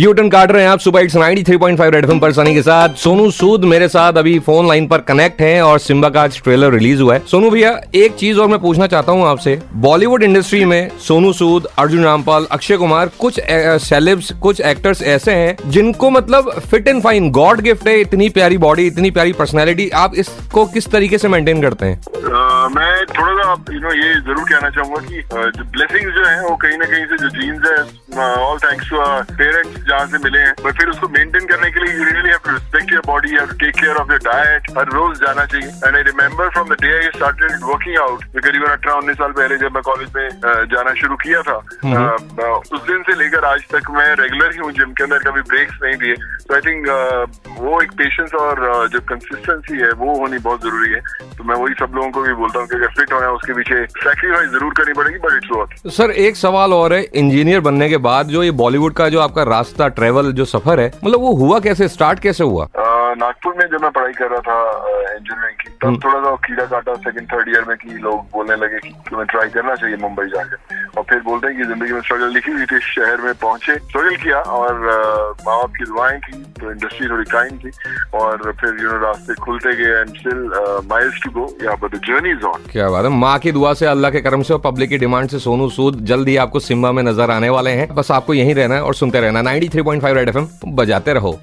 U turn काट रहे हैं आप सुपर इट्स 93.5 रेड एफएम पर सनी के साथ। सोनू, सूद मेरे साथ अभी फ़ोन लाइन पर कनेक्ट हैं और सिम्बा का आज ट्रेलर रिलीज़ हुआ है। सोनू भैया, एक चीज़ और मैं पूछना चाहता हूँ आपसे। बॉलीवुड इंडस्ट्री में सोनू, सूद, अर्जुन रामपाल, अक्षय कुमार, कुछ सेलेब्स कुछ एक्टर्स ऐसे हैं जिनको मतलब fit and fine god gift है, इतनी प्यारी बॉडी इतनी प्यारी पर्सनैलिटी आप इसको किस तरीके से मेंटेन करते हैं? मैं थोड़ा सा यू नो ये ज़रूर कहना चाहूँगा कि जो ब्लेसिंग्स जो है वो कहीं ना कहीं से जो जीन्स है ऑल थैंक्स टू पेरेंट्स जहाँ से मिले हैं। बट फिर उसको मेंटेन करने के लिए you really have to respect your body have to take care of your diet हर रोज जाना चाहिए। And I remember from the day I started working out करीबन अठारह उन्नीस साल पहले जब मैं कॉलेज में जाना शुरू किया था उस दिन से लेकर आज तक मैं रेगुलर ही हूँ जिम के अंदर कभी ब्रेक्स नहीं दिए। तो आई थिंक वो एक पेशेंस और जो कंसिस्टेंसी है वो होनी बहुत ज़रूरी है। तो मैं वही सब लोगों को भी बोलता हूँ कि है उसके पीछे सेक्रीफाइस ज़रूर करनी पड़ेगी बट इट्स वर्थ सर एक सवाल और है इंजीनियर बनने के बाद जो ये बॉलीवुड का जो आपका रास्ता ट्रेवल जो सफ़र है मतलब वो हुआ कैसे स्टार्ट कैसे हुआ? नागपुर में जब मैं पढ़ाई कर रहा था इंजीनियरिंग की तब हम्म। थोड़ा सा कीड़ा काटा सेकंड थर्ड ईयर में कि लोग बोलने लगे कि तुम्हें ट्राई करना चाहिए मुंबई जाकर और फिर बोलते हैं कि ज़िंदगी में स्ट्रगल लिखी हुई थी शहर में पहुँचे स्ट्रगल किया और माँ बाप की दुआएँ थी तो इंडस्ट्री थोड़ी काइम थी और फिर यू नो रास्ते खुलते गए and still miles to go या बट जर्नी इज़ ऑन क्या बात है? माँ की दुआ से, अल्लाह के कर्म से और पब्लिक की डिमांड से सोनू सूद जल्द ही आपको सिम्बा में नज़र आने वाले हैं। बस आपको यहीं रहना है और सुनते रहना 93.5 रेड एफएम बजाते रहो।